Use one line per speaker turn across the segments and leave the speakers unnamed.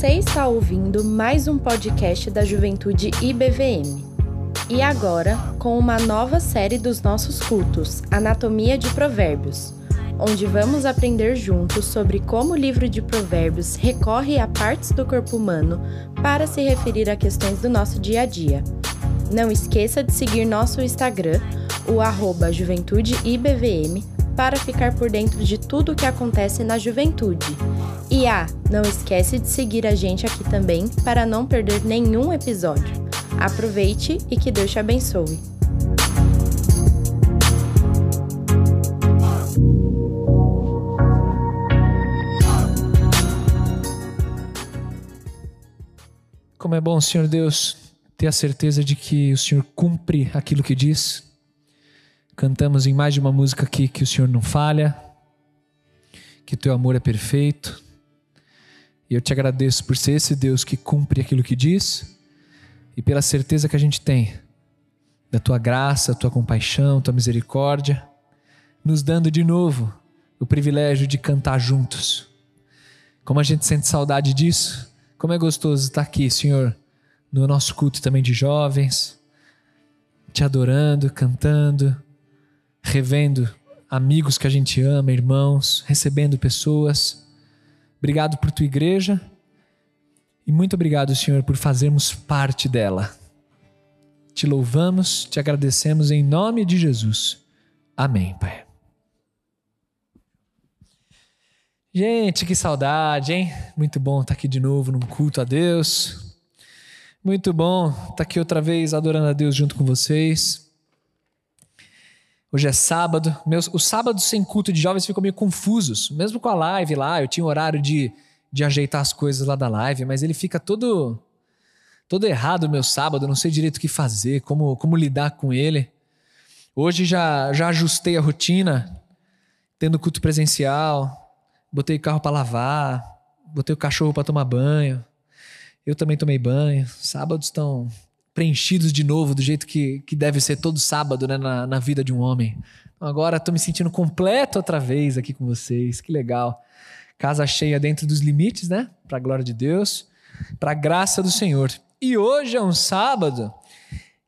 Você está ouvindo mais um podcast da Juventude IBVM. E agora, com uma nova série dos nossos cultos, Anatomia de Provérbios, onde vamos aprender juntos sobre como o livro de Provérbios recorre a partes do corpo humano para se referir a questões do nosso dia a dia. Não esqueça de seguir nosso Instagram, o arroba juventudeibvm, para ficar por dentro de tudo o que acontece na juventude. E ah, não esquece de seguir a gente aqui também para não perder nenhum episódio. Aproveite e que Deus te abençoe.
Como é bom, Senhor Deus, ter a certeza de que o Senhor cumpre aquilo que diz. Cantamos em mais de uma música aqui que o Senhor não falha, que teu amor é perfeito. E eu te agradeço por ser esse Deus que cumpre aquilo que diz e pela certeza que a gente tem da tua graça, tua compaixão, tua misericórdia, nos dando de novo o privilégio de cantar juntos. Como a gente sente saudade disso, como é gostoso estar aqui, Senhor, no nosso culto também de jovens, te adorando, cantando, revendo amigos que a gente ama, irmãos, recebendo pessoas. Obrigado por tua igreja e muito obrigado, Senhor, por fazermos parte dela. Te louvamos, te agradecemos em nome de Jesus. Amém, Pai. Gente, que saudade, hein? Muito bom estar aqui de novo num culto a Deus. Muito bom estar aqui outra vez adorando a Deus junto com vocês. Hoje é sábado. Meus, os sábados sem culto de jovens ficam meio confusos. Mesmo com a live lá, eu tinha um horário de, de ajeitar as coisas lá da live, mas ele fica todo todo errado o meu sábado, não sei direito o que fazer, como, como lidar com ele. Hoje já, já ajustei a rotina, tendo culto presencial, botei o carro para lavar, botei o cachorro para tomar banho. Eu também tomei banho. Sábados estão preenchidos de novo, do jeito que, que deve ser todo sábado né, na, na vida de um homem. Então agora estou me sentindo completo outra vez aqui com vocês. Que legal. Casa cheia dentro dos limites, né? Para a glória de Deus, para a graça do Senhor. E hoje é um sábado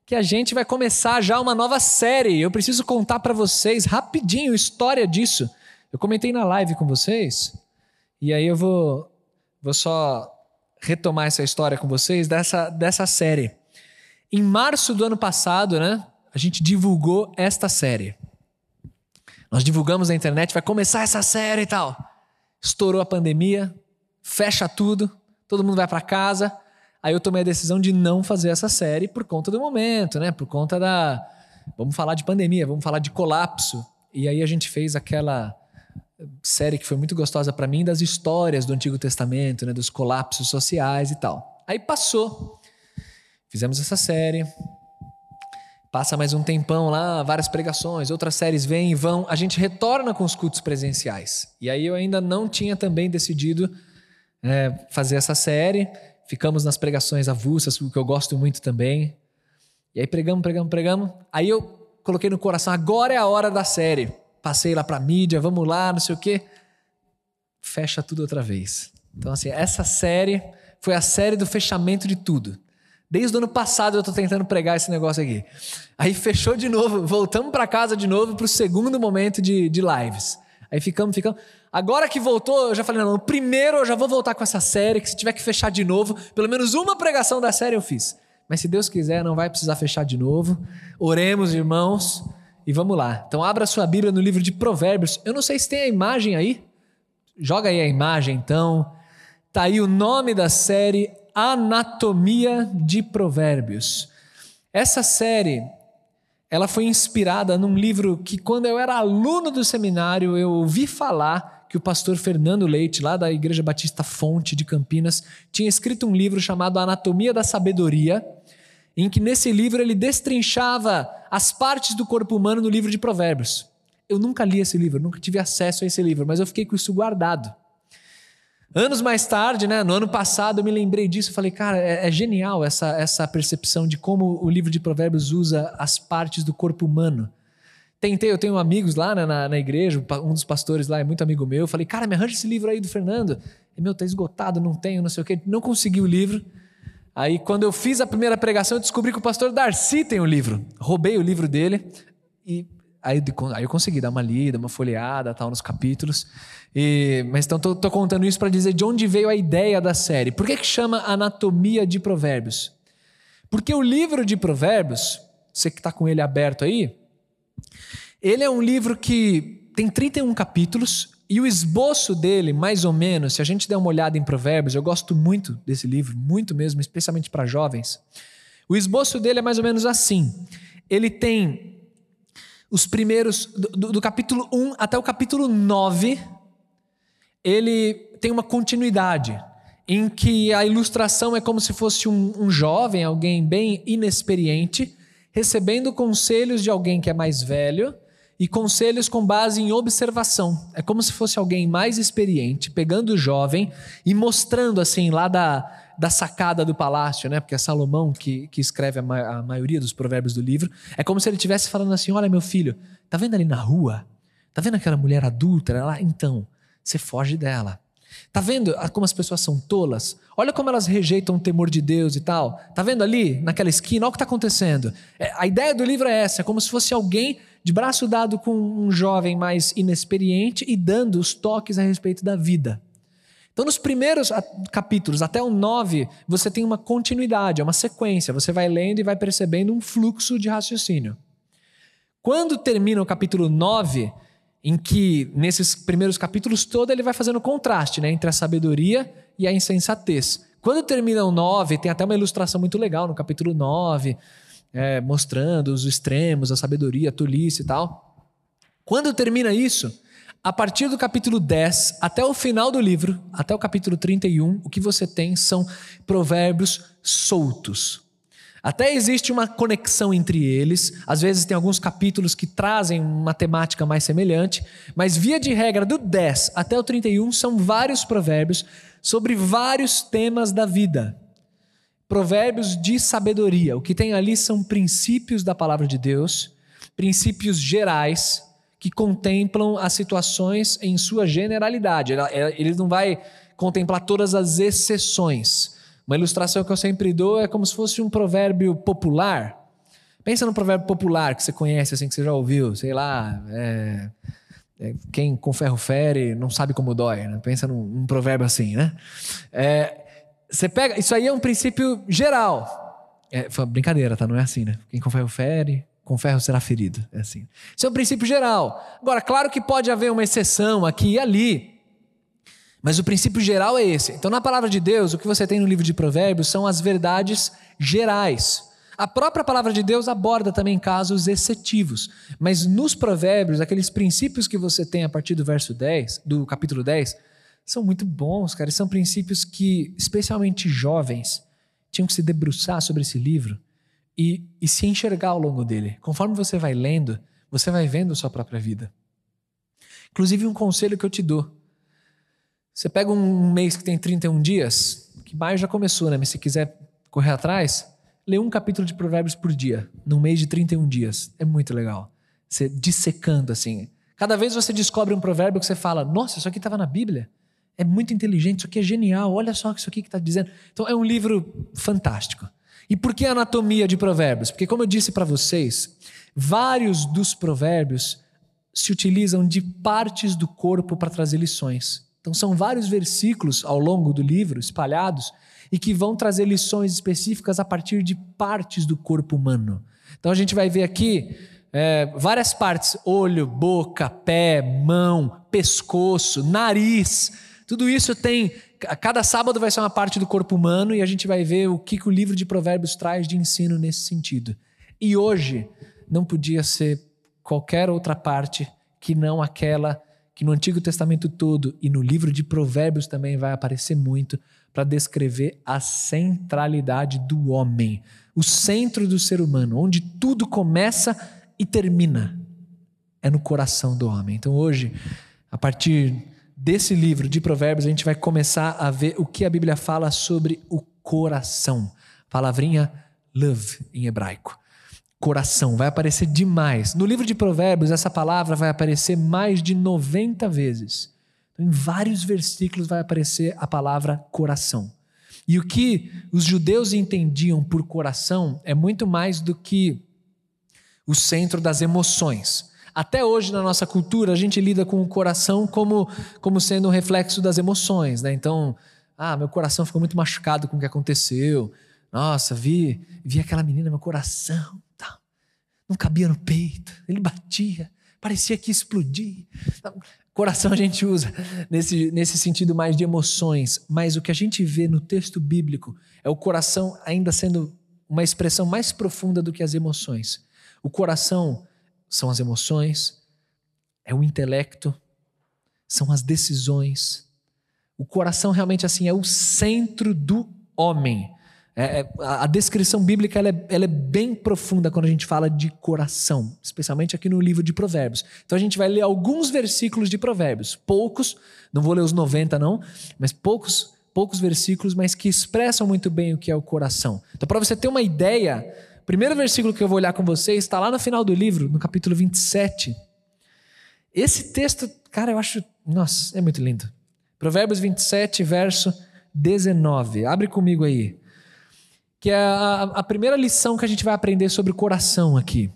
que a gente vai começar já uma nova série. Eu preciso contar para vocês rapidinho a história disso. Eu comentei na live com vocês, e aí eu vou, vou só retomar essa história com vocês dessa, dessa série. Em março do ano passado, né, a gente divulgou esta série. Nós divulgamos na internet, vai começar essa série e tal. Estourou a pandemia, fecha tudo, todo mundo vai para casa. Aí eu tomei a decisão de não fazer essa série por conta do momento, né? Por conta da. Vamos falar de pandemia, vamos falar de colapso. E aí a gente fez aquela série que foi muito gostosa para mim das histórias do Antigo Testamento, né, dos colapsos sociais e tal. Aí passou. Fizemos essa série. Passa mais um tempão lá, várias pregações, outras séries vêm e vão. A gente retorna com os cultos presenciais. E aí eu ainda não tinha também decidido é, fazer essa série. Ficamos nas pregações avulsas, o que eu gosto muito também. E aí pregamos, pregamos, pregamos. Aí eu coloquei no coração, agora é a hora da série passei lá para mídia, vamos lá, não sei o quê. Fecha tudo outra vez. Então, assim, essa série foi a série do fechamento de tudo. Desde o ano passado eu estou tentando pregar esse negócio aqui. Aí fechou de novo, voltamos para casa de novo para o segundo momento de, de lives. Aí ficamos, ficamos. Agora que voltou, eu já falei, não, primeiro eu já vou voltar com essa série, que se tiver que fechar de novo, pelo menos uma pregação da série eu fiz. Mas se Deus quiser, não vai precisar fechar de novo. Oremos, irmãos. E vamos lá. Então abra sua Bíblia no livro de Provérbios. Eu não sei se tem a imagem aí. Joga aí a imagem então. Tá aí o nome da série Anatomia de Provérbios. Essa série ela foi inspirada num livro que quando eu era aluno do seminário eu ouvi falar que o pastor Fernando Leite, lá da Igreja Batista Fonte de Campinas, tinha escrito um livro chamado Anatomia da Sabedoria em que nesse livro ele destrinchava as partes do corpo humano no livro de Provérbios. Eu nunca li esse livro, nunca tive acesso a esse livro, mas eu fiquei com isso guardado. Anos mais tarde, né, no ano passado, eu me lembrei disso e falei, cara, é, é, genial essa, essa percepção de como o livro de Provérbios usa as partes do corpo humano. Tentei, eu tenho amigos lá né, na, na igreja, um dos pastores lá é muito amigo meu. Falei, cara, me arranja esse livro aí do Fernando. Meu, tá esgotado, não tenho, não sei o quê. Não consegui o livro. Aí, quando eu fiz a primeira pregação, eu descobri que o pastor Darcy tem o livro. Roubei o livro dele e aí, aí eu consegui dar uma lida, uma folheada, tal, nos capítulos. E, mas então tô, tô contando isso para dizer de onde veio a ideia da série. Por que, que chama Anatomia de Provérbios? Porque o livro de Provérbios, você que está com ele aberto aí, ele é um livro que tem 31 capítulos e o esboço dele, mais ou menos, se a gente der uma olhada em Provérbios, eu gosto muito desse livro, muito mesmo, especialmente para jovens. O esboço dele é mais ou menos assim. Ele tem os primeiros, do, do capítulo 1 até o capítulo 9, ele tem uma continuidade em que a ilustração é como se fosse um, um, jovem, alguém bem inexperiente, recebendo conselhos de alguém que é mais velho e conselhos com base em observação. É como se fosse alguém mais experiente, pegando o jovem e mostrando assim lá da, da sacada do palácio, né? Porque é Salomão que, que escreve a, ma a maioria dos provérbios do livro. É como se ele estivesse falando assim: olha, meu filho, tá vendo ali na rua? Tá vendo aquela mulher adulta lá? Então, você foge dela. Tá vendo como as pessoas são tolas? Olha como elas rejeitam o temor de Deus e tal. Tá vendo ali, naquela esquina? Olha o que está acontecendo. É, a ideia do livro é essa: é como se fosse alguém de braço dado com um jovem mais inexperiente e dando os toques a respeito da vida. Então, nos primeiros capítulos, até o 9, você tem uma continuidade, é uma sequência. Você vai lendo e vai percebendo um fluxo de raciocínio. Quando termina o capítulo 9, em que nesses primeiros capítulos todo ele vai fazendo contraste né, entre a sabedoria e a insensatez. Quando termina o 9, tem até uma ilustração muito legal no capítulo 9, é, mostrando os extremos, a sabedoria, a tolice e tal. Quando termina isso, a partir do capítulo 10 até o final do livro, até o capítulo 31, o que você tem são provérbios soltos. Até existe uma conexão entre eles, às vezes tem alguns capítulos que trazem uma temática mais semelhante, mas via de regra, do 10 até o 31 são vários provérbios sobre vários temas da vida. Provérbios de sabedoria. O que tem ali são princípios da palavra de Deus, princípios gerais que contemplam as situações em sua generalidade. Ele não vai contemplar todas as exceções uma ilustração que eu sempre dou é como se fosse um provérbio popular. Pensa num provérbio popular que você conhece, assim, que você já ouviu, sei lá. É, é, quem com ferro fere não sabe como dói. Né? Pensa num, num, provérbio assim, né? É, você pega. Isso aí é um princípio geral. É, brincadeira, tá? Não é assim, né? Quem com ferro fere, com ferro será ferido. É assim. Isso é um princípio geral. Agora, claro que pode haver uma exceção aqui e ali. Mas o princípio geral é esse. Então, na palavra de Deus, o que você tem no livro de Provérbios são as verdades gerais. A própria palavra de Deus aborda também casos excetivos, mas nos provérbios, aqueles princípios que você tem a partir do verso 10, do capítulo 10, são muito bons, cara. São princípios que, especialmente jovens, tinham que se debruçar sobre esse livro e, e se enxergar ao longo dele. Conforme você vai lendo, você vai vendo a sua própria vida. Inclusive, um conselho que eu te dou você pega um mês que tem 31 dias, que maio já começou, né? Mas se quiser correr atrás, lê um capítulo de Provérbios por dia, num mês de 31 dias. É muito legal. Você dissecando assim. Cada vez você descobre um provérbio que você fala: Nossa, isso aqui estava na Bíblia. É muito inteligente, isso aqui é genial. Olha só isso aqui que está dizendo. Então é um livro fantástico. E por que a anatomia de provérbios? Porque, como eu disse para vocês, vários dos provérbios se utilizam de partes do corpo para trazer lições. Então, são vários versículos ao longo do livro, espalhados, e que vão trazer lições específicas a partir de partes do corpo humano. Então, a gente vai ver aqui é, várias partes: olho, boca, pé, mão, pescoço, nariz. Tudo isso tem. Cada sábado vai ser uma parte do corpo humano e a gente vai ver o que, que o livro de Provérbios traz de ensino nesse sentido. E hoje não podia ser qualquer outra parte que não aquela que no Antigo Testamento todo e no livro de Provérbios também vai aparecer muito para descrever a centralidade do homem, o centro do ser humano, onde tudo começa e termina. É no coração do homem. Então hoje, a partir desse livro de Provérbios, a gente vai começar a ver o que a Bíblia fala sobre o coração. Palavrinha love em hebraico coração, vai aparecer demais. No livro de Provérbios, essa palavra vai aparecer mais de 90 vezes. Então, em vários versículos vai aparecer a palavra coração. E o que os judeus entendiam por coração é muito mais do que o centro das emoções. Até hoje, na nossa cultura, a gente lida com o coração como, como sendo um reflexo das emoções. Né? Então, ah, meu coração ficou muito machucado com o que aconteceu. Nossa, vi, vi aquela menina, meu coração tá, não cabia no peito, ele batia, parecia que ia explodir. Coração a gente usa nesse, nesse sentido mais de emoções, mas o que a gente vê no texto bíblico é o coração ainda sendo uma expressão mais profunda do que as emoções. O coração são as emoções, é o intelecto, são as decisões. O coração realmente assim é o centro do homem. É, é, a descrição bíblica ela é, ela é, bem profunda quando a gente fala de coração, especialmente aqui no livro de Provérbios. Então a gente vai ler alguns versículos de Provérbios, poucos, não vou ler os 90 não, mas poucos, poucos versículos, mas que expressam muito bem o que é o coração. Então para você ter uma ideia, primeiro versículo que eu vou olhar com vocês está lá no final do livro, no capítulo 27. Esse texto, cara, eu acho, nossa, é muito lindo. Provérbios 27, verso 19. Abre comigo aí que é a, a primeira lição que a gente vai aprender sobre o coração aqui,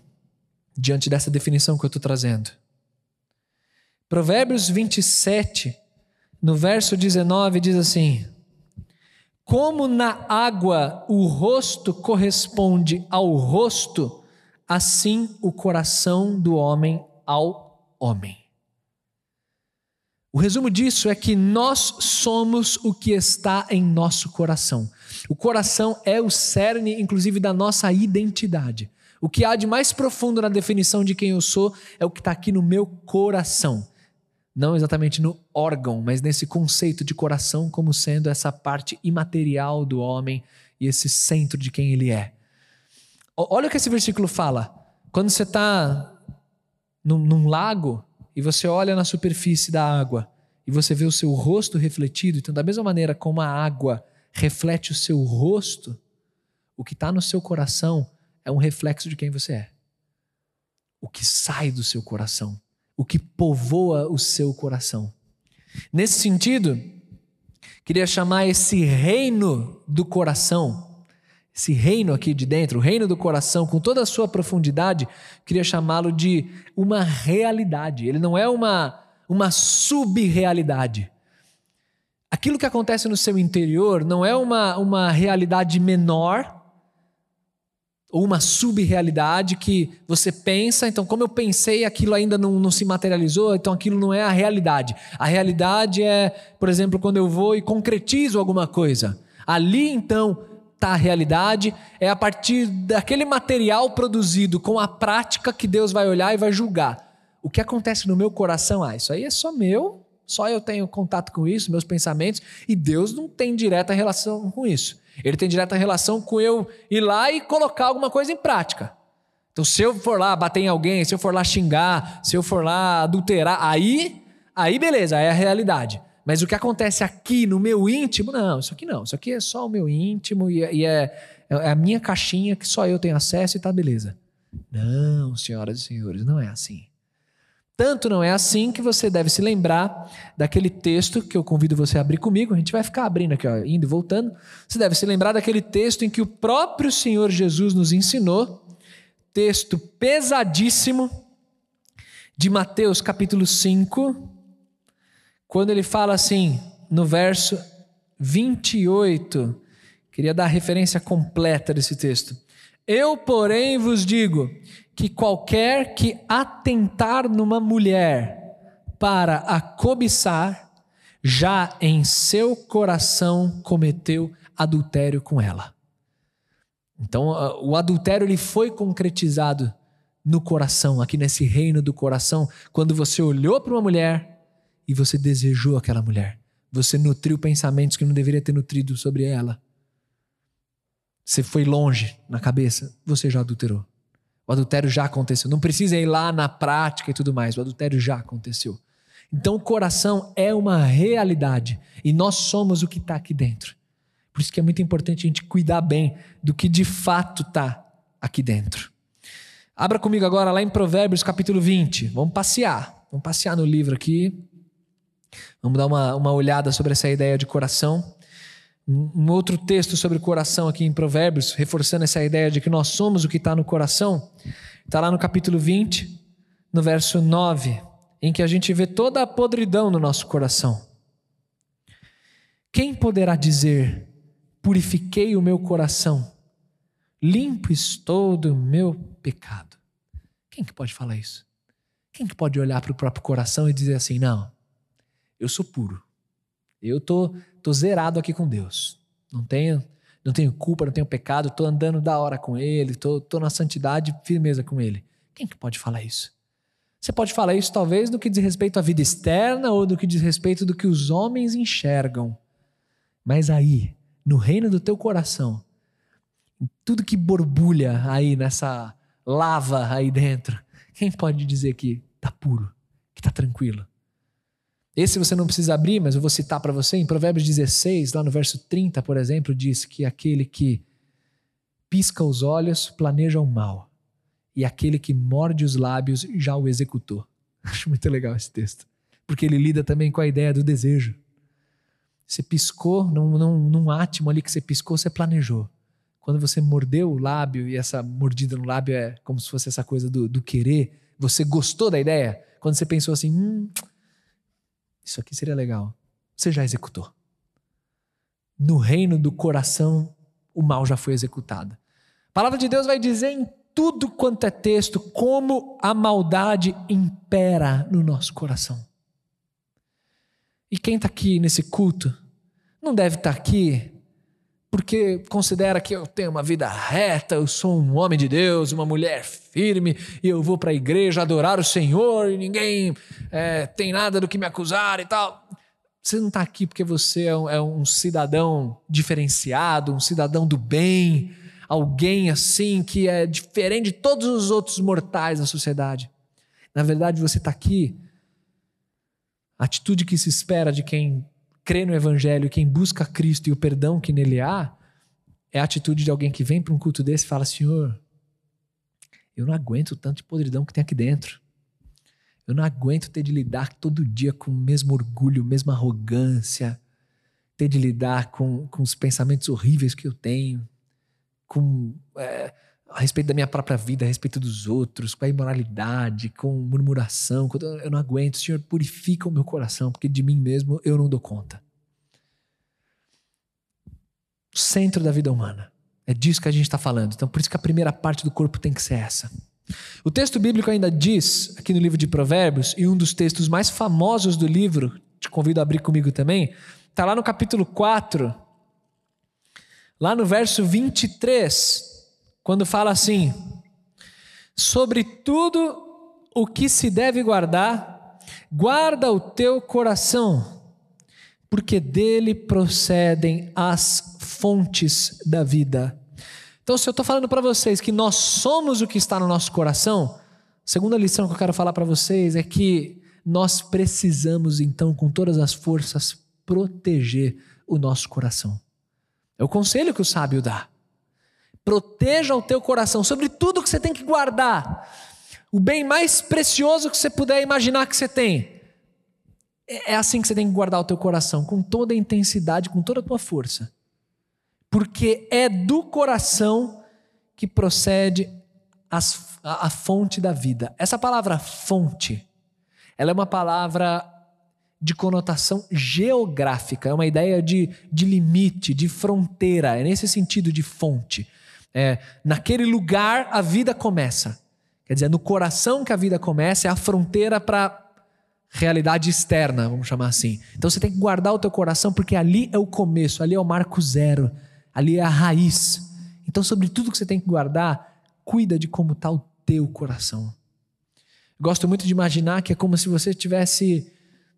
diante dessa definição que eu estou trazendo. Provérbios 27, no verso 19, diz assim: Como na água o rosto corresponde ao rosto, assim o coração do homem ao homem. O resumo disso é que nós somos o que está em nosso coração. O coração é o cerne, inclusive, da nossa identidade. O que há de mais profundo na definição de quem eu sou é o que está aqui no meu coração. Não exatamente no órgão, mas nesse conceito de coração como sendo essa parte imaterial do homem e esse centro de quem ele é. Olha o que esse versículo fala. Quando você está num, num lago e você olha na superfície da água e você vê o seu rosto refletido, então, da mesma maneira como a água reflete o seu rosto, o que está no seu coração é um reflexo de quem você é. O que sai do seu coração, o que povoa o seu coração. Nesse sentido, queria chamar esse reino do coração, esse reino aqui de dentro, o reino do coração, com toda a sua profundidade, queria chamá-lo de uma realidade. Ele não é uma, uma subrealidade. Aquilo que acontece no seu interior não é uma, uma realidade menor ou uma subrealidade que você pensa, então, como eu pensei, aquilo ainda não, não se materializou, então aquilo não é a realidade. A realidade é, por exemplo, quando eu vou e concretizo alguma coisa. Ali, então, está a realidade, é a partir daquele material produzido com a prática que Deus vai olhar e vai julgar. O que acontece no meu coração? Ah, isso aí é só meu, só eu tenho contato com isso, meus pensamentos, e Deus não tem direta relação com isso. Ele tem direta relação com eu ir lá e colocar alguma coisa em prática. Então, se eu for lá bater em alguém, se eu for lá xingar, se eu for lá adulterar, aí, aí beleza, é a realidade. Mas o que acontece aqui no meu íntimo, não, isso aqui não. Isso aqui é só o meu íntimo e, e é, é a minha caixinha que só eu tenho acesso e tá beleza. Não, senhoras e senhores, não é assim. Tanto não é assim que você deve se lembrar daquele texto que eu convido você a abrir comigo. A gente vai ficar abrindo aqui, ó, indo e voltando. Você deve se lembrar daquele texto em que o próprio Senhor Jesus nos ensinou, texto pesadíssimo, de Mateus capítulo 5, quando ele fala assim, no verso 28. Queria dar a referência completa desse texto. Eu, porém, vos digo que qualquer que atentar numa mulher para a cobiçar, já em seu coração cometeu adultério com ela. Então, o adultério ele foi concretizado no coração, aqui nesse reino do coração, quando você olhou para uma mulher e você desejou aquela mulher. Você nutriu pensamentos que não deveria ter nutrido sobre ela. Você foi longe na cabeça, você já adulterou. O adultério já aconteceu. Não precisa ir lá na prática e tudo mais. O adultério já aconteceu. Então o coração é uma realidade e nós somos o que está aqui dentro. Por isso que é muito importante a gente cuidar bem do que de fato está aqui dentro. Abra comigo agora lá em Provérbios capítulo 20. Vamos passear. Vamos passear no livro aqui. Vamos dar uma, uma olhada sobre essa ideia de coração. Um outro texto sobre coração aqui em Provérbios, reforçando essa ideia de que nós somos o que está no coração, está lá no capítulo 20, no verso 9, em que a gente vê toda a podridão no nosso coração. Quem poderá dizer: Purifiquei o meu coração, limpo estou do meu pecado? Quem que pode falar isso? Quem que pode olhar para o próprio coração e dizer assim: Não, eu sou puro. Eu tô, tô zerado aqui com Deus. Não tenho, não tenho culpa, não tenho pecado, tô andando da hora com Ele, tô na santidade, firmeza com Ele. Quem que pode falar isso? Você pode falar isso talvez do que diz respeito à vida externa ou do que diz respeito do que os homens enxergam. Mas aí, no reino do teu coração, tudo que borbulha aí nessa lava aí dentro, quem pode dizer que tá puro, que tá tranquilo? Esse você não precisa abrir, mas eu vou citar para você. Em Provérbios 16, lá no verso 30, por exemplo, diz que aquele que pisca os olhos planeja o mal, e aquele que morde os lábios já o executou. Acho muito legal esse texto, porque ele lida também com a ideia do desejo. Você piscou, num, num, num átimo ali que você piscou, você planejou. Quando você mordeu o lábio, e essa mordida no lábio é como se fosse essa coisa do, do querer, você gostou da ideia? Quando você pensou assim, hum, isso aqui seria legal. Você já executou. No reino do coração, o mal já foi executado. A palavra de Deus vai dizer em tudo quanto é texto como a maldade impera no nosso coração. E quem está aqui nesse culto não deve estar tá aqui porque considera que eu tenho uma vida reta, eu sou um homem de Deus, uma mulher firme, e eu vou para a igreja adorar o Senhor e ninguém é, tem nada do que me acusar e tal. Você não está aqui porque você é um, é um cidadão diferenciado, um cidadão do bem, alguém assim que é diferente de todos os outros mortais da sociedade. Na verdade, você está aqui. A atitude que se espera de quem crê no Evangelho, quem busca Cristo e o perdão que nele há, é a atitude de alguém que vem para um culto desse e fala: Senhor, eu não aguento tanto de podridão que tem aqui dentro. Eu não aguento ter de lidar todo dia com o mesmo orgulho, mesma arrogância, ter de lidar com, com os pensamentos horríveis que eu tenho, com é, a respeito da minha própria vida, a respeito dos outros, com a imoralidade, com murmuração. Eu não aguento. Senhor, purifica o meu coração, porque de mim mesmo eu não dou conta. O centro da vida humana. É disso que a gente está falando. Então, por isso que a primeira parte do corpo tem que ser essa. O texto bíblico ainda diz, aqui no livro de Provérbios, e um dos textos mais famosos do livro, te convido a abrir comigo também, está lá no capítulo 4, lá no verso 23 quando fala assim: sobre tudo o que se deve guardar, guarda o teu coração, porque dele procedem as fontes da vida. Então, se eu estou falando para vocês que nós somos o que está no nosso coração, a segunda lição que eu quero falar para vocês é que nós precisamos, então, com todas as forças, proteger o nosso coração. É o conselho que o sábio dá. Proteja o teu coração sobre tudo que você tem que guardar. O bem mais precioso que você puder imaginar que você tem. É, é assim que você tem que guardar o teu coração, com toda a intensidade, com toda a tua força. Porque é do coração que procede as, a, a fonte da vida. Essa palavra fonte, ela é uma palavra de conotação geográfica, é uma ideia de, de limite, de fronteira, é nesse sentido de fonte. É, naquele lugar a vida começa. Quer dizer, no coração que a vida começa é a fronteira para realidade externa, vamos chamar assim. Então você tem que guardar o teu coração porque ali é o começo, ali é o marco zero, ali é a raiz. Então sobre tudo que você tem que guardar, cuida de como está o teu coração. Gosto muito de imaginar que é como se você tivesse,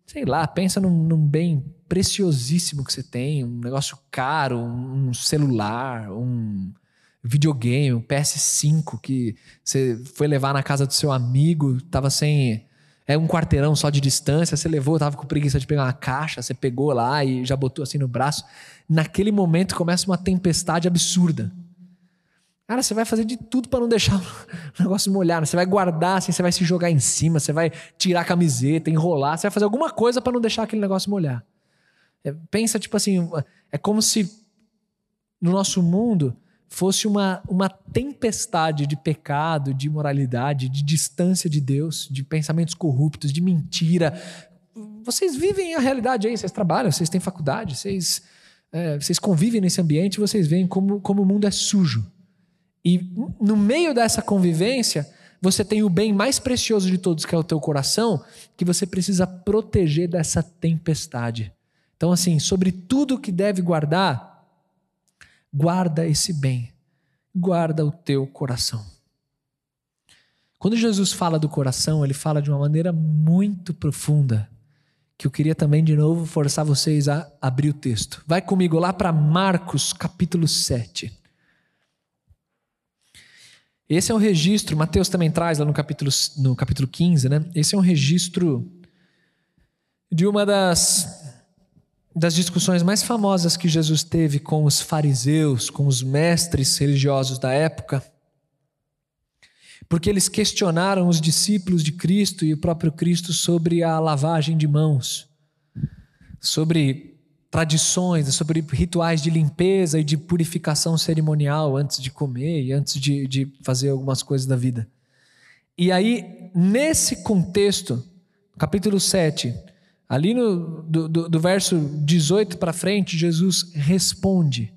sei lá, pensa num, num bem preciosíssimo que você tem, um negócio caro, um celular, um, videogame, um PS5 que você foi levar na casa do seu amigo, tava sem. É um quarteirão só de distância, você levou, tava com preguiça de pegar uma caixa, você pegou lá e já botou assim no braço. Naquele momento começa uma tempestade absurda. Cara, você vai fazer de tudo para não deixar o negócio molhar. Né? Você vai guardar, assim, você vai se jogar em cima, você vai tirar a camiseta, enrolar, você vai fazer alguma coisa para não deixar aquele negócio molhar. É, pensa, tipo assim, é como se no nosso mundo fosse uma, uma tempestade de pecado, de imoralidade, de distância de Deus, de pensamentos corruptos, de mentira. Vocês vivem a realidade aí, vocês trabalham, vocês têm faculdade, vocês, é, vocês convivem nesse ambiente, vocês veem como, como o mundo é sujo. E no meio dessa convivência, você tem o bem mais precioso de todos, que é o teu coração, que você precisa proteger dessa tempestade. Então, assim, sobre tudo que deve guardar, guarda esse bem, guarda o teu coração. Quando Jesus fala do coração, ele fala de uma maneira muito profunda, que eu queria também de novo forçar vocês a abrir o texto. Vai comigo lá para Marcos capítulo 7. Esse é um registro, Mateus também traz lá no capítulo, no capítulo 15, né? Esse é um registro de uma das, das discussões mais famosas que Jesus teve com os fariseus, com os mestres religiosos da época, porque eles questionaram os discípulos de Cristo e o próprio Cristo sobre a lavagem de mãos, sobre tradições, sobre rituais de limpeza e de purificação cerimonial antes de comer e antes de, de fazer algumas coisas da vida. E aí, nesse contexto, capítulo 7, ali no, do, do, do verso 18 para frente, Jesus responde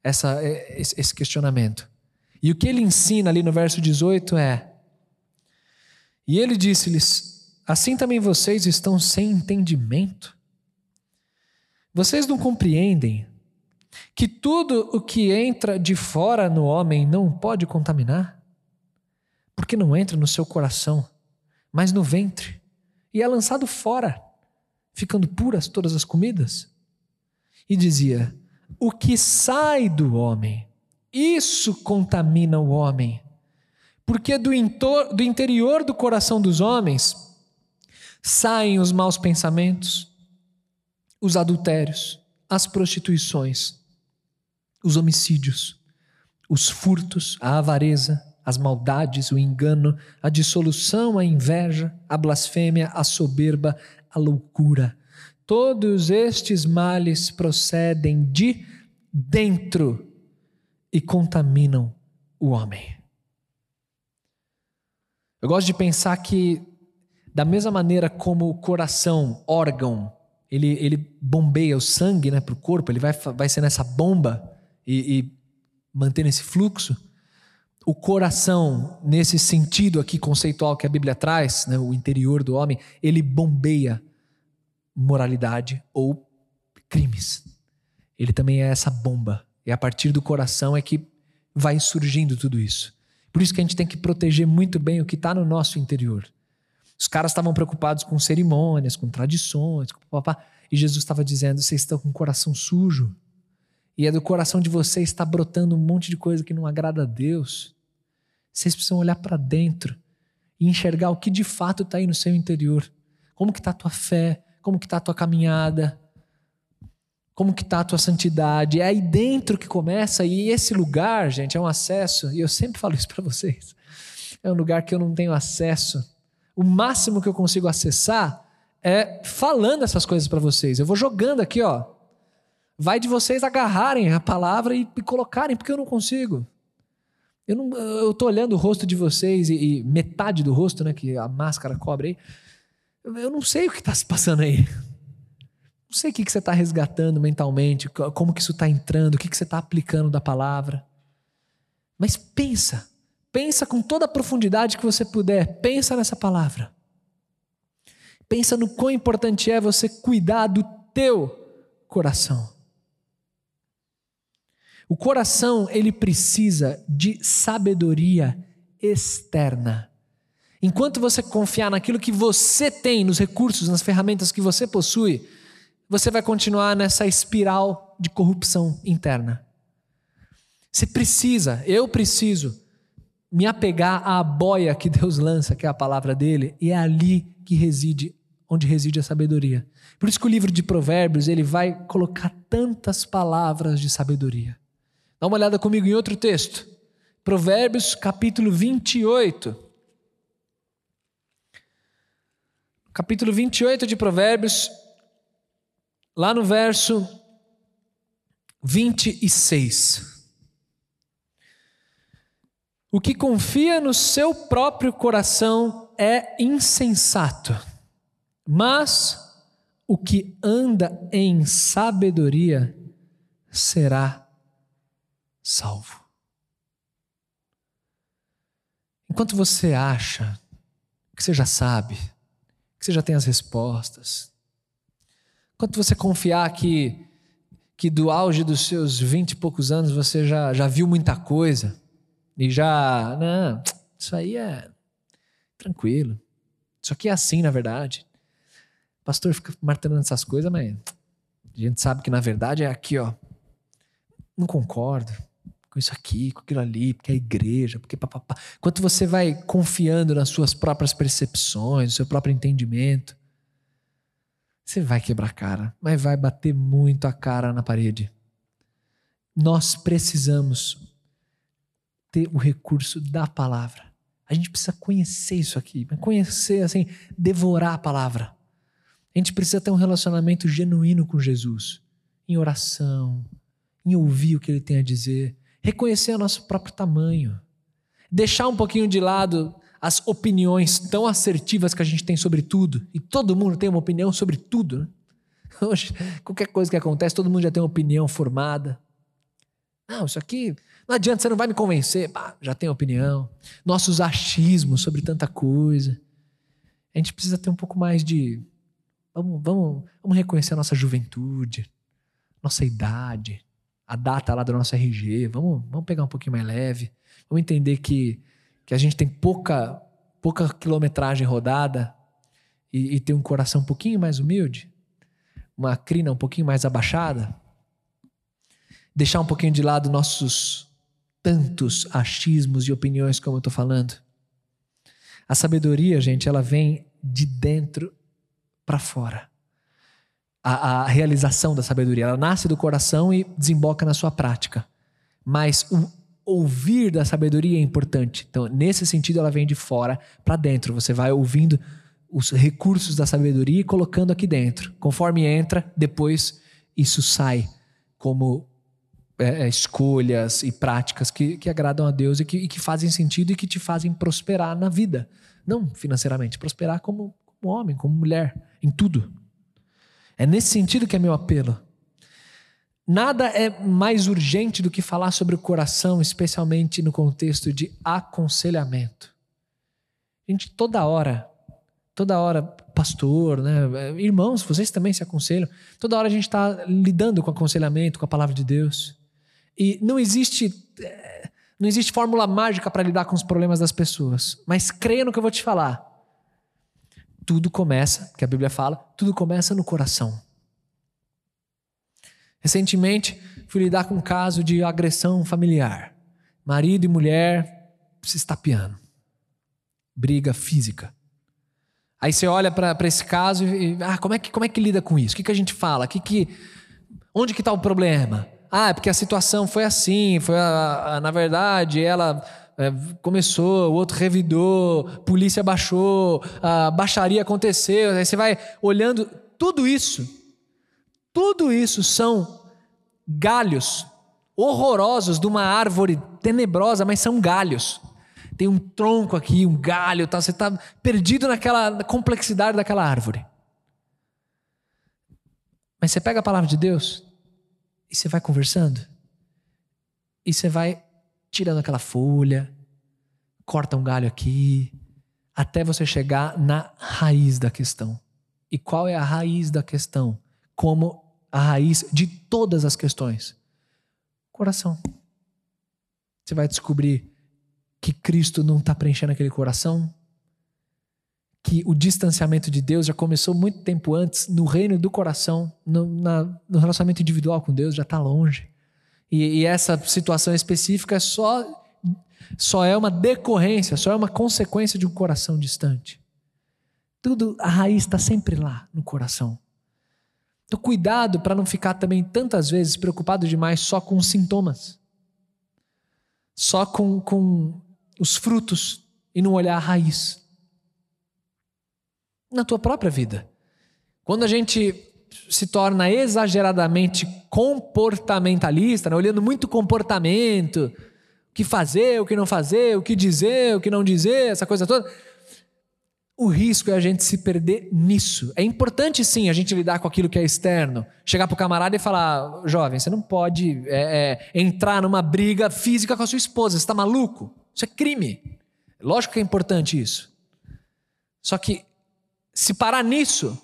essa, esse questionamento. E o que ele ensina ali no verso 18 é: E ele disse-lhes: Assim também vocês estão sem entendimento? Vocês não compreendem que tudo o que entra de fora no homem não pode contaminar? Porque não entra no seu coração, mas no ventre, e é lançado fora, ficando puras todas as comidas? E dizia: O que sai do homem, isso contamina o homem. Porque do, do interior do coração dos homens saem os maus pensamentos, os adultérios, as prostituições, os homicídios, os furtos, a avareza, as maldades, o engano, a dissolução, a inveja, a blasfêmia, a soberba, a loucura. Todos estes males procedem de dentro e contaminam o homem. Eu gosto de pensar que, da mesma maneira como o coração, órgão, ele, ele bombeia o sangue né, para o corpo, ele vai, vai ser nessa bomba e, e mantendo esse fluxo. O coração, nesse sentido aqui conceitual que a Bíblia traz, né, o interior do homem, ele bombeia moralidade ou crimes. Ele também é essa bomba. E a partir do coração é que vai surgindo tudo isso. Por isso que a gente tem que proteger muito bem o que está no nosso interior. Os caras estavam preocupados com cerimônias, com tradições, com papá. E Jesus estava dizendo: vocês estão com o coração sujo. E é do coração de vocês está brotando um monte de coisa que não agrada a Deus. Vocês precisam olhar para dentro e enxergar o que de fato está aí no seu interior. Como que está a tua fé? Como que está a tua caminhada? Como que está a tua santidade? É aí dentro que começa e esse lugar, gente, é um acesso. E eu sempre falo isso para vocês. É um lugar que eu não tenho acesso o máximo que eu consigo acessar é falando essas coisas para vocês. Eu vou jogando aqui, ó. Vai de vocês agarrarem a palavra e, e colocarem, porque eu não consigo. Eu, não, eu tô olhando o rosto de vocês e, e, metade do rosto, né, que a máscara cobre aí. Eu, eu não sei o que está se passando aí. Não sei o que, que você está resgatando mentalmente, como que isso está entrando, o que, que você está aplicando da palavra. Mas pensa, Pensa com toda a profundidade que você puder. Pensa nessa palavra. Pensa no quão importante é você cuidar do teu coração. O coração, ele precisa de sabedoria externa. Enquanto você confiar naquilo que você tem, nos recursos, nas ferramentas que você possui, você vai continuar nessa espiral de corrupção interna. Você precisa, eu preciso me apegar à boia que Deus lança, que é a palavra dele, e é ali que reside, onde reside a sabedoria. Por isso que o livro de Provérbios, ele vai colocar tantas palavras de sabedoria. Dá uma olhada comigo em outro texto. Provérbios capítulo 28. Capítulo 28 de Provérbios, lá no verso 26. O que confia no seu próprio coração é insensato, mas o que anda em sabedoria será salvo. Enquanto você acha que você já sabe, que você já tem as respostas, enquanto você confiar que, que do auge dos seus vinte e poucos anos você já, já viu muita coisa e já. Não, isso aí é tranquilo. Isso aqui é assim, na verdade. O pastor fica martelando essas coisas, mas a gente sabe que na verdade é aqui, ó. Não concordo com isso aqui, com aquilo ali, porque é a igreja, porque papapá. Enquanto você vai confiando nas suas próprias percepções, no seu próprio entendimento, você vai quebrar a cara, mas vai bater muito a cara na parede. Nós precisamos ter o recurso da palavra. A gente precisa conhecer isso aqui, conhecer assim, devorar a palavra. A gente precisa ter um relacionamento genuíno com Jesus, em oração, em ouvir o que ele tem a dizer, reconhecer o nosso próprio tamanho, deixar um pouquinho de lado as opiniões tão assertivas que a gente tem sobre tudo, e todo mundo tem uma opinião sobre tudo. Né? Hoje, qualquer coisa que acontece, todo mundo já tem uma opinião formada. Não, isso aqui não adianta, você não vai me convencer. Bah, já tem opinião. Nossos achismos sobre tanta coisa. A gente precisa ter um pouco mais de. Vamos, vamos, vamos reconhecer a nossa juventude, nossa idade, a data lá do nosso RG, vamos, vamos pegar um pouquinho mais leve, vamos entender que, que a gente tem pouca, pouca quilometragem rodada e, e tem um coração um pouquinho mais humilde, uma crina um pouquinho mais abaixada, deixar um pouquinho de lado nossos tantos achismos e opiniões como eu estou falando. A sabedoria, gente, ela vem de dentro para fora a, a realização da sabedoria. Ela nasce do coração e desemboca na sua prática. Mas o ouvir da sabedoria é importante. Então, nesse sentido, ela vem de fora para dentro. Você vai ouvindo os recursos da sabedoria e colocando aqui dentro. Conforme entra, depois isso sai como é, é escolhas e práticas que, que agradam a Deus e que, e que, fazem sentido e que te fazem prosperar na vida. Não financeiramente, prosperar como, como homem, como mulher, em tudo. É nesse sentido que é meu apelo. Nada é mais urgente do que falar sobre o coração, especialmente no contexto de aconselhamento. Gente, toda hora, toda hora, pastor, né, irmãos, vocês também se aconselham, toda hora a gente está lidando com aconselhamento, com a palavra de Deus. E não existe, eh, não existe fórmula mágica para lidar com os problemas das pessoas. Mas creia no que eu vou te falar. Tudo começa, que a Bíblia fala, tudo começa no coração. Recentemente, fui lidar com um caso de agressão familiar. Marido e mulher se estapeando. Briga física. Aí você olha para esse caso e, ah, como é que como é que lida com isso? O que, que a gente fala? Que que onde que está o problema? Ah, é porque a situação foi assim, foi a, a, na verdade ela é, começou, o outro revidou, polícia baixou, a baixaria aconteceu. Aí você vai olhando, tudo isso, tudo isso são galhos horrorosos de uma árvore tenebrosa, mas são galhos. Tem um tronco aqui, um galho, tá? você está perdido naquela complexidade daquela árvore. Mas você pega a palavra de Deus e você vai conversando, e você vai tirando aquela folha, corta um galho aqui, até você chegar na raiz da questão. E qual é a raiz da questão? Como a raiz de todas as questões? Coração. Você vai descobrir que Cristo não está preenchendo aquele coração, que o distanciamento de Deus já começou muito tempo antes, no reino do coração, no, na, no relacionamento individual com Deus, já está longe. E, e essa situação específica só, só é uma decorrência, só é uma consequência de um coração distante. Tudo, a raiz está sempre lá no coração. Então, cuidado para não ficar também tantas vezes preocupado demais só com os sintomas. só com, com os frutos e não olhar a raiz. Na tua própria vida. Quando a gente se torna exageradamente comportamentalista, né? olhando muito comportamento, o que fazer, o que não fazer, o que dizer, o que não dizer, essa coisa toda. O risco é a gente se perder nisso. É importante sim a gente lidar com aquilo que é externo. Chegar pro camarada e falar: jovem, você não pode é, é, entrar numa briga física com a sua esposa, você está maluco? Isso é crime. Lógico que é importante isso. Só que se parar nisso,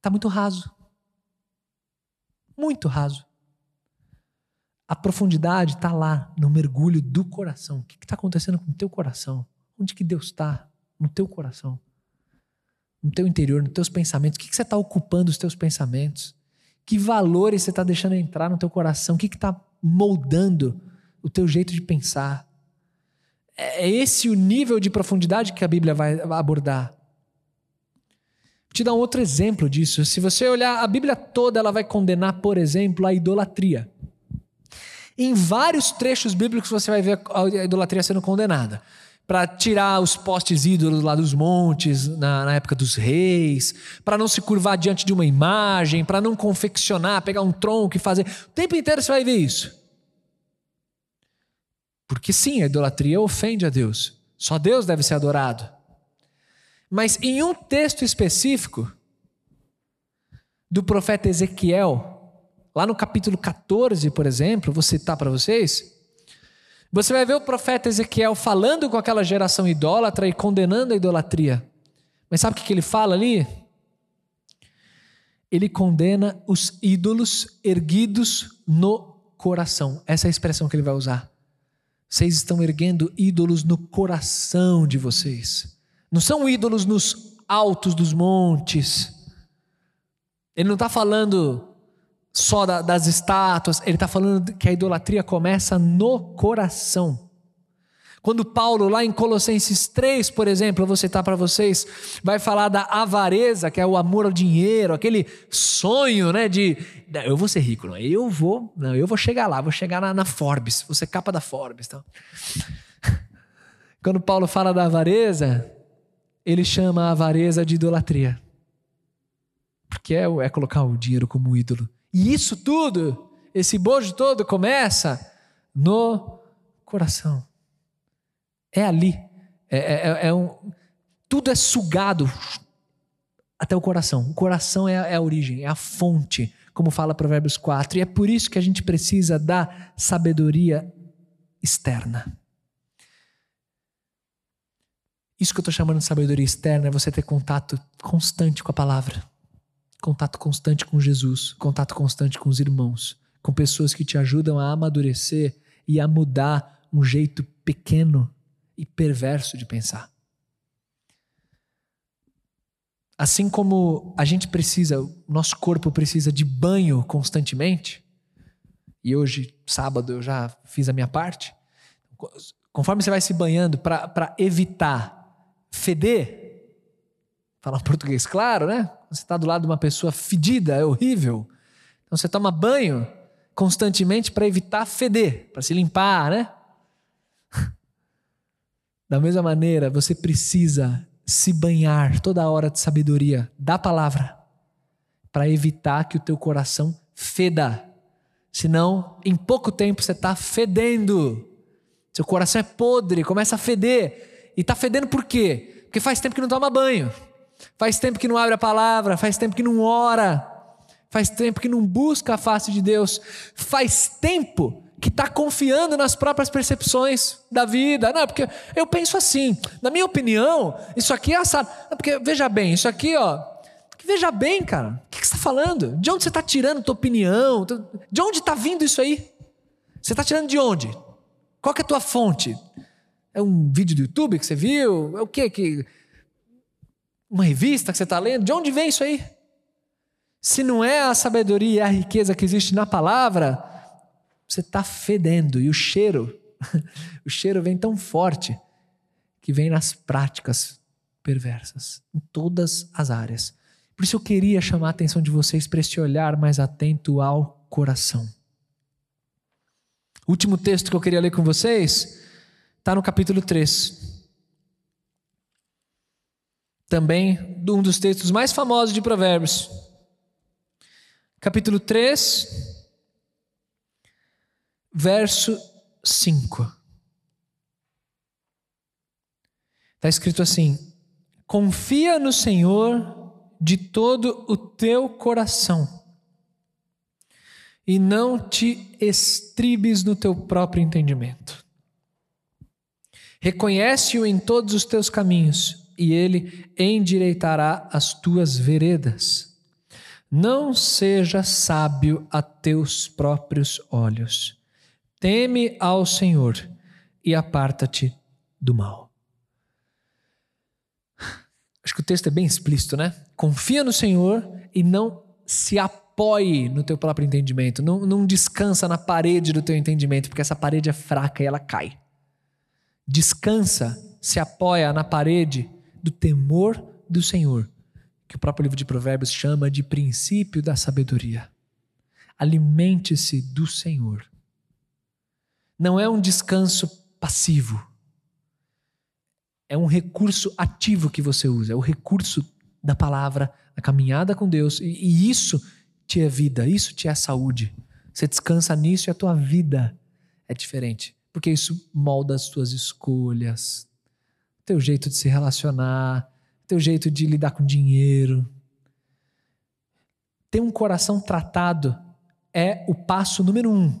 está muito raso. Muito raso. A profundidade está lá, no mergulho do coração. O que está acontecendo com o teu coração? Onde que Deus está? No teu coração. No teu interior, nos teus pensamentos. O que, que você está ocupando os teus pensamentos? Que valores você está deixando entrar no teu coração? O que está moldando o teu jeito de pensar? É, é esse o nível de profundidade que a Bíblia vai abordar. Te dar um outro exemplo disso. Se você olhar a Bíblia toda, ela vai condenar, por exemplo, a idolatria. Em vários trechos bíblicos você vai ver a idolatria sendo condenada para tirar os postes ídolos lá dos montes, na, na época dos reis, para não se curvar diante de uma imagem, para não confeccionar, pegar um tronco e fazer. O tempo inteiro você vai ver isso. Porque sim, a idolatria ofende a Deus. Só Deus deve ser adorado. Mas em um texto específico do profeta Ezequiel, lá no capítulo 14, por exemplo, vou citar para vocês. Você vai ver o profeta Ezequiel falando com aquela geração idólatra e condenando a idolatria. Mas sabe o que ele fala ali? Ele condena os ídolos erguidos no coração. Essa é a expressão que ele vai usar. Vocês estão erguendo ídolos no coração de vocês. Não são ídolos nos altos dos montes. Ele não está falando só da, das estátuas, ele está falando que a idolatria começa no coração. Quando Paulo, lá em Colossenses 3, por exemplo, eu vou citar para vocês, vai falar da avareza, que é o amor ao dinheiro, aquele sonho, né, de eu vou ser rico, não, eu vou, não, eu vou chegar lá, vou chegar na, na Forbes, vou ser capa da Forbes, então. Quando Paulo fala da avareza, ele chama a avareza de idolatria, porque é, é colocar o dinheiro como ídolo. E isso tudo, esse bojo todo começa no coração. É ali. É, é, é, é um, tudo é sugado até o coração. O coração é, é a origem, é a fonte, como fala Provérbios 4. E é por isso que a gente precisa da sabedoria externa. Isso que eu estou chamando de sabedoria externa é você ter contato constante com a palavra contato constante com Jesus, contato constante com os irmãos, com pessoas que te ajudam a amadurecer e a mudar um jeito pequeno e perverso de pensar. Assim como a gente precisa, o nosso corpo precisa de banho constantemente, e hoje, sábado, eu já fiz a minha parte. Conforme você vai se banhando para evitar feder, falar português claro, né? Você está do lado de uma pessoa fedida, é horrível. Então você toma banho constantemente para evitar feder, para se limpar, né? Da mesma maneira, você precisa se banhar toda hora de sabedoria da palavra para evitar que o teu coração feda. Senão, em pouco tempo você está fedendo. Seu coração é podre, começa a feder. E está fedendo por quê? Porque faz tempo que não toma banho. Faz tempo que não abre a palavra, faz tempo que não ora, faz tempo que não busca a face de Deus, faz tempo que está confiando nas próprias percepções da vida. Não, porque eu penso assim, na minha opinião, isso aqui é assado. Não, porque veja bem, isso aqui, ó. Veja bem, cara, o que, que você está falando? De onde você está tirando tua opinião? De onde está vindo isso aí? Você está tirando de onde? Qual é a tua fonte? É um vídeo do YouTube que você viu? É o que que uma revista que você está lendo? De onde vem isso aí? Se não é a sabedoria e a riqueza que existe na palavra, você está fedendo. E o cheiro, o cheiro vem tão forte que vem nas práticas perversas, em todas as áreas. Por isso eu queria chamar a atenção de vocês para esse olhar mais atento ao coração. Último texto que eu queria ler com vocês está no capítulo 3. Também um dos textos mais famosos de Provérbios. Capítulo 3, verso 5. Está escrito assim: Confia no Senhor de todo o teu coração e não te estribes no teu próprio entendimento. Reconhece-o em todos os teus caminhos, e ele endireitará as tuas veredas. Não seja sábio a teus próprios olhos. Teme ao Senhor e aparta-te do mal. Acho que o texto é bem explícito, né? Confia no Senhor e não se apoie no teu próprio entendimento. Não, não descansa na parede do teu entendimento, porque essa parede é fraca e ela cai. Descansa, se apoia na parede do temor do Senhor, que o próprio livro de Provérbios chama de princípio da sabedoria. Alimente-se do Senhor. Não é um descanso passivo. É um recurso ativo que você usa, é o recurso da palavra, a caminhada com Deus, e, e isso te é vida, isso te é saúde. Você descansa nisso e a tua vida é diferente. Porque isso molda as tuas escolhas, teu jeito de se relacionar, teu jeito de lidar com dinheiro. Ter um coração tratado é o passo número um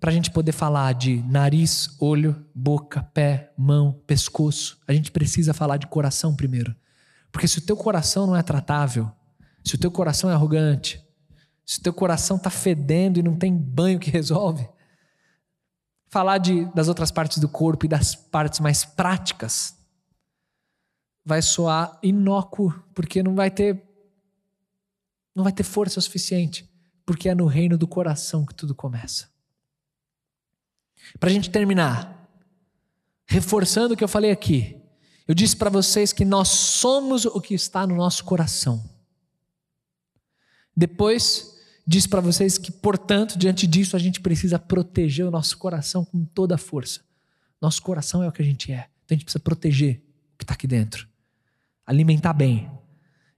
para a gente poder falar de nariz, olho, boca, pé, mão, pescoço. A gente precisa falar de coração primeiro. Porque se o teu coração não é tratável, se o teu coração é arrogante, se teu coração está fedendo e não tem banho que resolve. Falar de, das outras partes do corpo e das partes mais práticas vai soar inócuo, porque não vai ter não vai ter força suficiente, porque é no reino do coração que tudo começa. Para a gente terminar, reforçando o que eu falei aqui, eu disse para vocês que nós somos o que está no nosso coração. Depois, diz para vocês que, portanto, diante disso, a gente precisa proteger o nosso coração com toda a força. Nosso coração é o que a gente é. Então a gente precisa proteger o que está aqui dentro. Alimentar bem.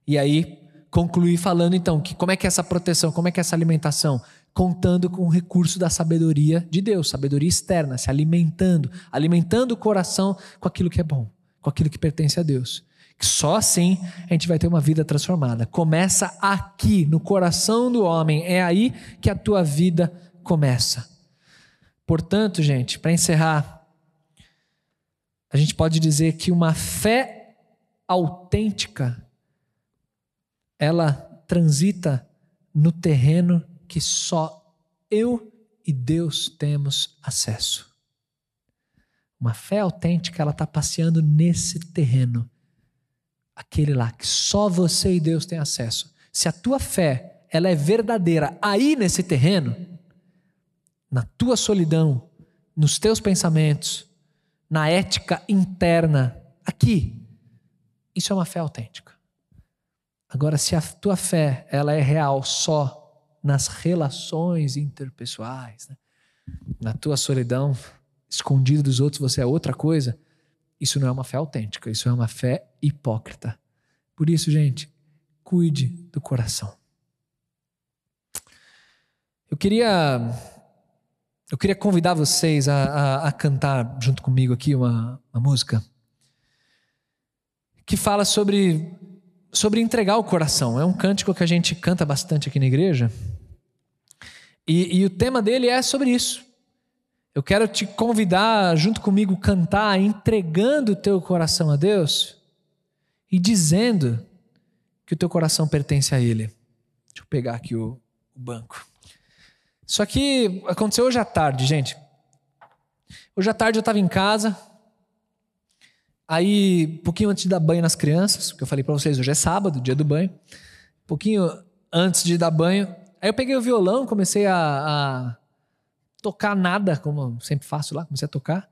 E aí, concluir falando então que como é que é essa proteção, como é que é essa alimentação? Contando com o recurso da sabedoria de Deus, sabedoria externa, se alimentando, alimentando o coração com aquilo que é bom, com aquilo que pertence a Deus. Só assim a gente vai ter uma vida transformada. Começa aqui, no coração do homem. É aí que a tua vida começa. Portanto, gente, para encerrar, a gente pode dizer que uma fé autêntica ela transita no terreno que só eu e Deus temos acesso. Uma fé autêntica, ela está passeando nesse terreno aquele lá que só você e Deus têm acesso. Se a tua fé ela é verdadeira aí nesse terreno, na tua solidão, nos teus pensamentos, na ética interna, aqui, isso é uma fé autêntica. Agora, se a tua fé ela é real só nas relações interpessoais, né? na tua solidão, escondido dos outros, você é outra coisa isso não é uma fé autêntica, isso é uma fé hipócrita. Por isso, gente, cuide do coração. Eu queria eu queria convidar vocês a, a, a cantar junto comigo aqui uma, uma, música que fala sobre, sobre entregar o coração. É um cântico que a gente canta bastante aqui na igreja. E, e o tema dele é sobre isso. Eu quero te convidar, junto comigo, cantar, entregando o teu coração a Deus e dizendo que o teu coração pertence a Ele. Deixa eu pegar aqui o, o banco. Isso aqui aconteceu hoje à tarde, gente. Hoje à tarde eu estava em casa. Aí, um pouquinho antes de dar banho nas crianças, que eu falei para vocês, hoje é sábado, dia do banho. Um pouquinho antes de dar banho. Aí eu peguei o violão, comecei a, a tocar nada, como sempre faço lá, comecei a tocar.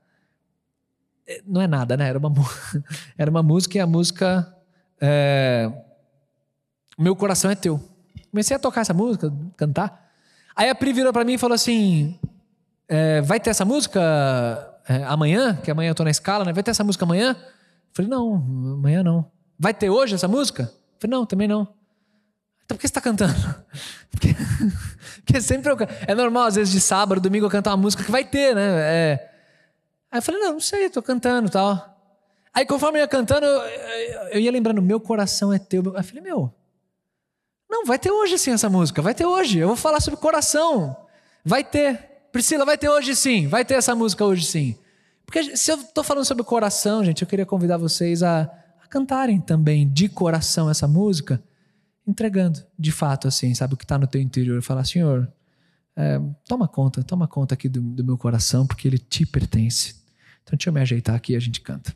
É, não é nada, né? Era uma, era uma música e a música. É... Meu coração é teu. Comecei a tocar essa música, cantar. Aí a Pri virou para mim e falou assim: é, vai ter essa música é, amanhã? Que amanhã eu tô na escala, né? Vai ter essa música amanhã? Eu falei, não, amanhã não. Vai ter hoje essa música? Falei, não, também não. Então por que você tá cantando? Porque, porque sempre eu, É normal, às vezes, de sábado, domingo, eu cantar uma música que vai ter, né? É... Aí eu falei, não, não sei, tô cantando e tal. Aí conforme eu ia cantando, eu, eu ia lembrando, meu coração é teu. Aí eu falei, meu, não, vai ter hoje sim essa música, vai ter hoje. Eu vou falar sobre coração. Vai ter. Priscila, vai ter hoje sim, vai ter essa música hoje sim. Porque se eu estou falando sobre coração, gente, eu queria convidar vocês a, a, cantarem também de coração essa música, entregando de fato, assim, sabe, o que está no teu interior. Falar, Senhor, é, toma conta, toma conta aqui do, do meu coração, porque ele te pertence. Então deixa eu me ajeitar aqui e a gente canta.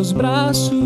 seus braços.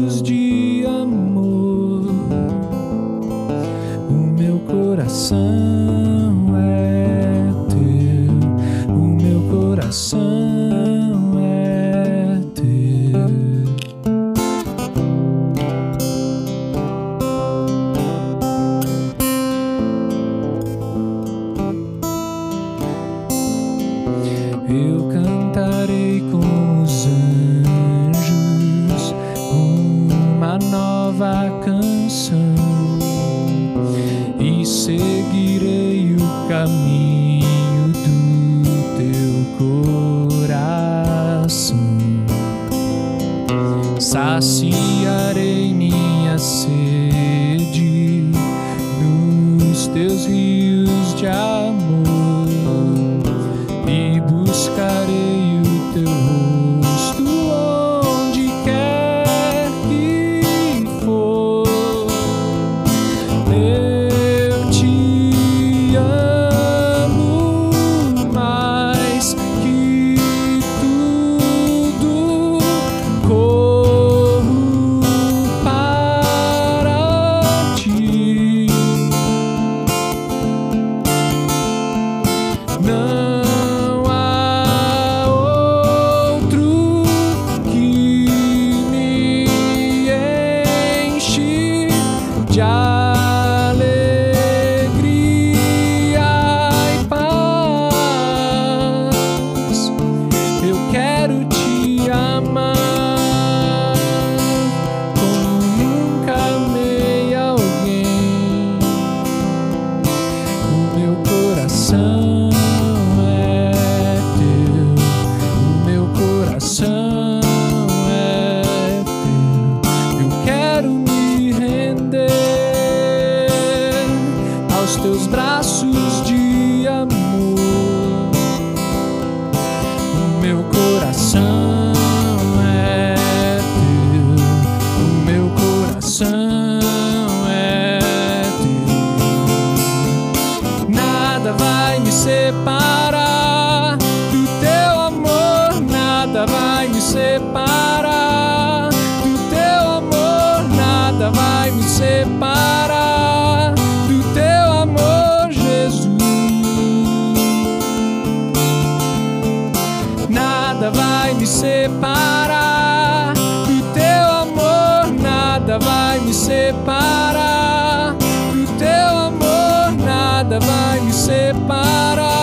Nada vai me separar. Do teu amor, nada vai me separar. Do teu amor, nada vai me separar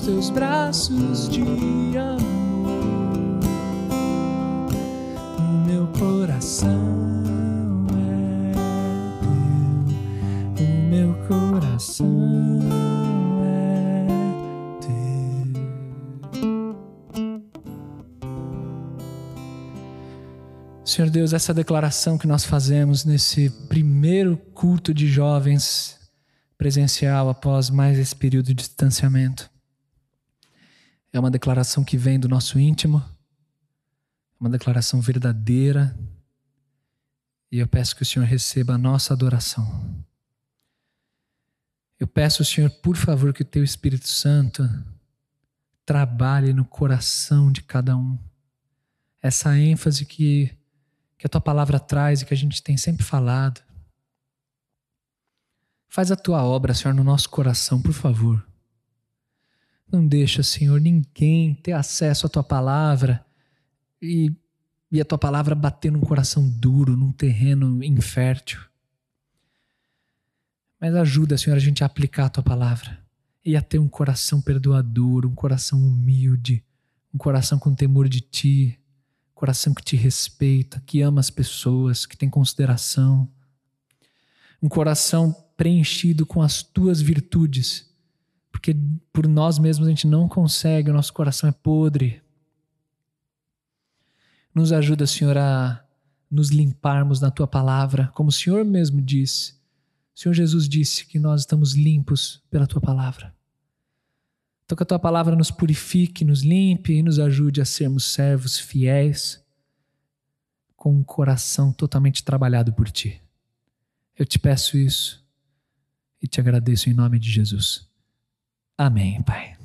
teus braços de amor. O meu coração é teu, o meu coração é teu. Senhor Deus, essa declaração que nós fazemos nesse primeiro culto de jovens presencial após mais esse período de distanciamento é uma declaração que vem do nosso íntimo, é uma declaração verdadeira, e eu peço que o Senhor receba a nossa adoração. Eu peço, Senhor, por favor, que o Teu Espírito Santo trabalhe no coração de cada um. Essa ênfase que, que a Tua palavra traz e que a gente tem sempre falado. Faz a Tua obra, Senhor, no nosso coração, por favor. Não deixa, Senhor, ninguém ter acesso à Tua palavra e, e a Tua palavra bater num coração duro, num terreno infértil. Mas ajuda, Senhor, a gente a aplicar a tua palavra e a ter um coração perdoador, um coração humilde, um coração com temor de ti, um coração que te respeita, que ama as pessoas, que tem consideração, um coração preenchido com as tuas virtudes, porque por nós mesmos a gente não consegue, o nosso coração é podre. Nos ajuda, Senhor, a nos limparmos na tua palavra, como o Senhor mesmo disse. O Senhor Jesus disse que nós estamos limpos pela tua palavra. Então, que a tua palavra nos purifique, nos limpe e nos ajude a sermos servos fiéis, com um coração totalmente trabalhado por ti. Eu te peço isso e te agradeço em nome de Jesus. Amém, Pai.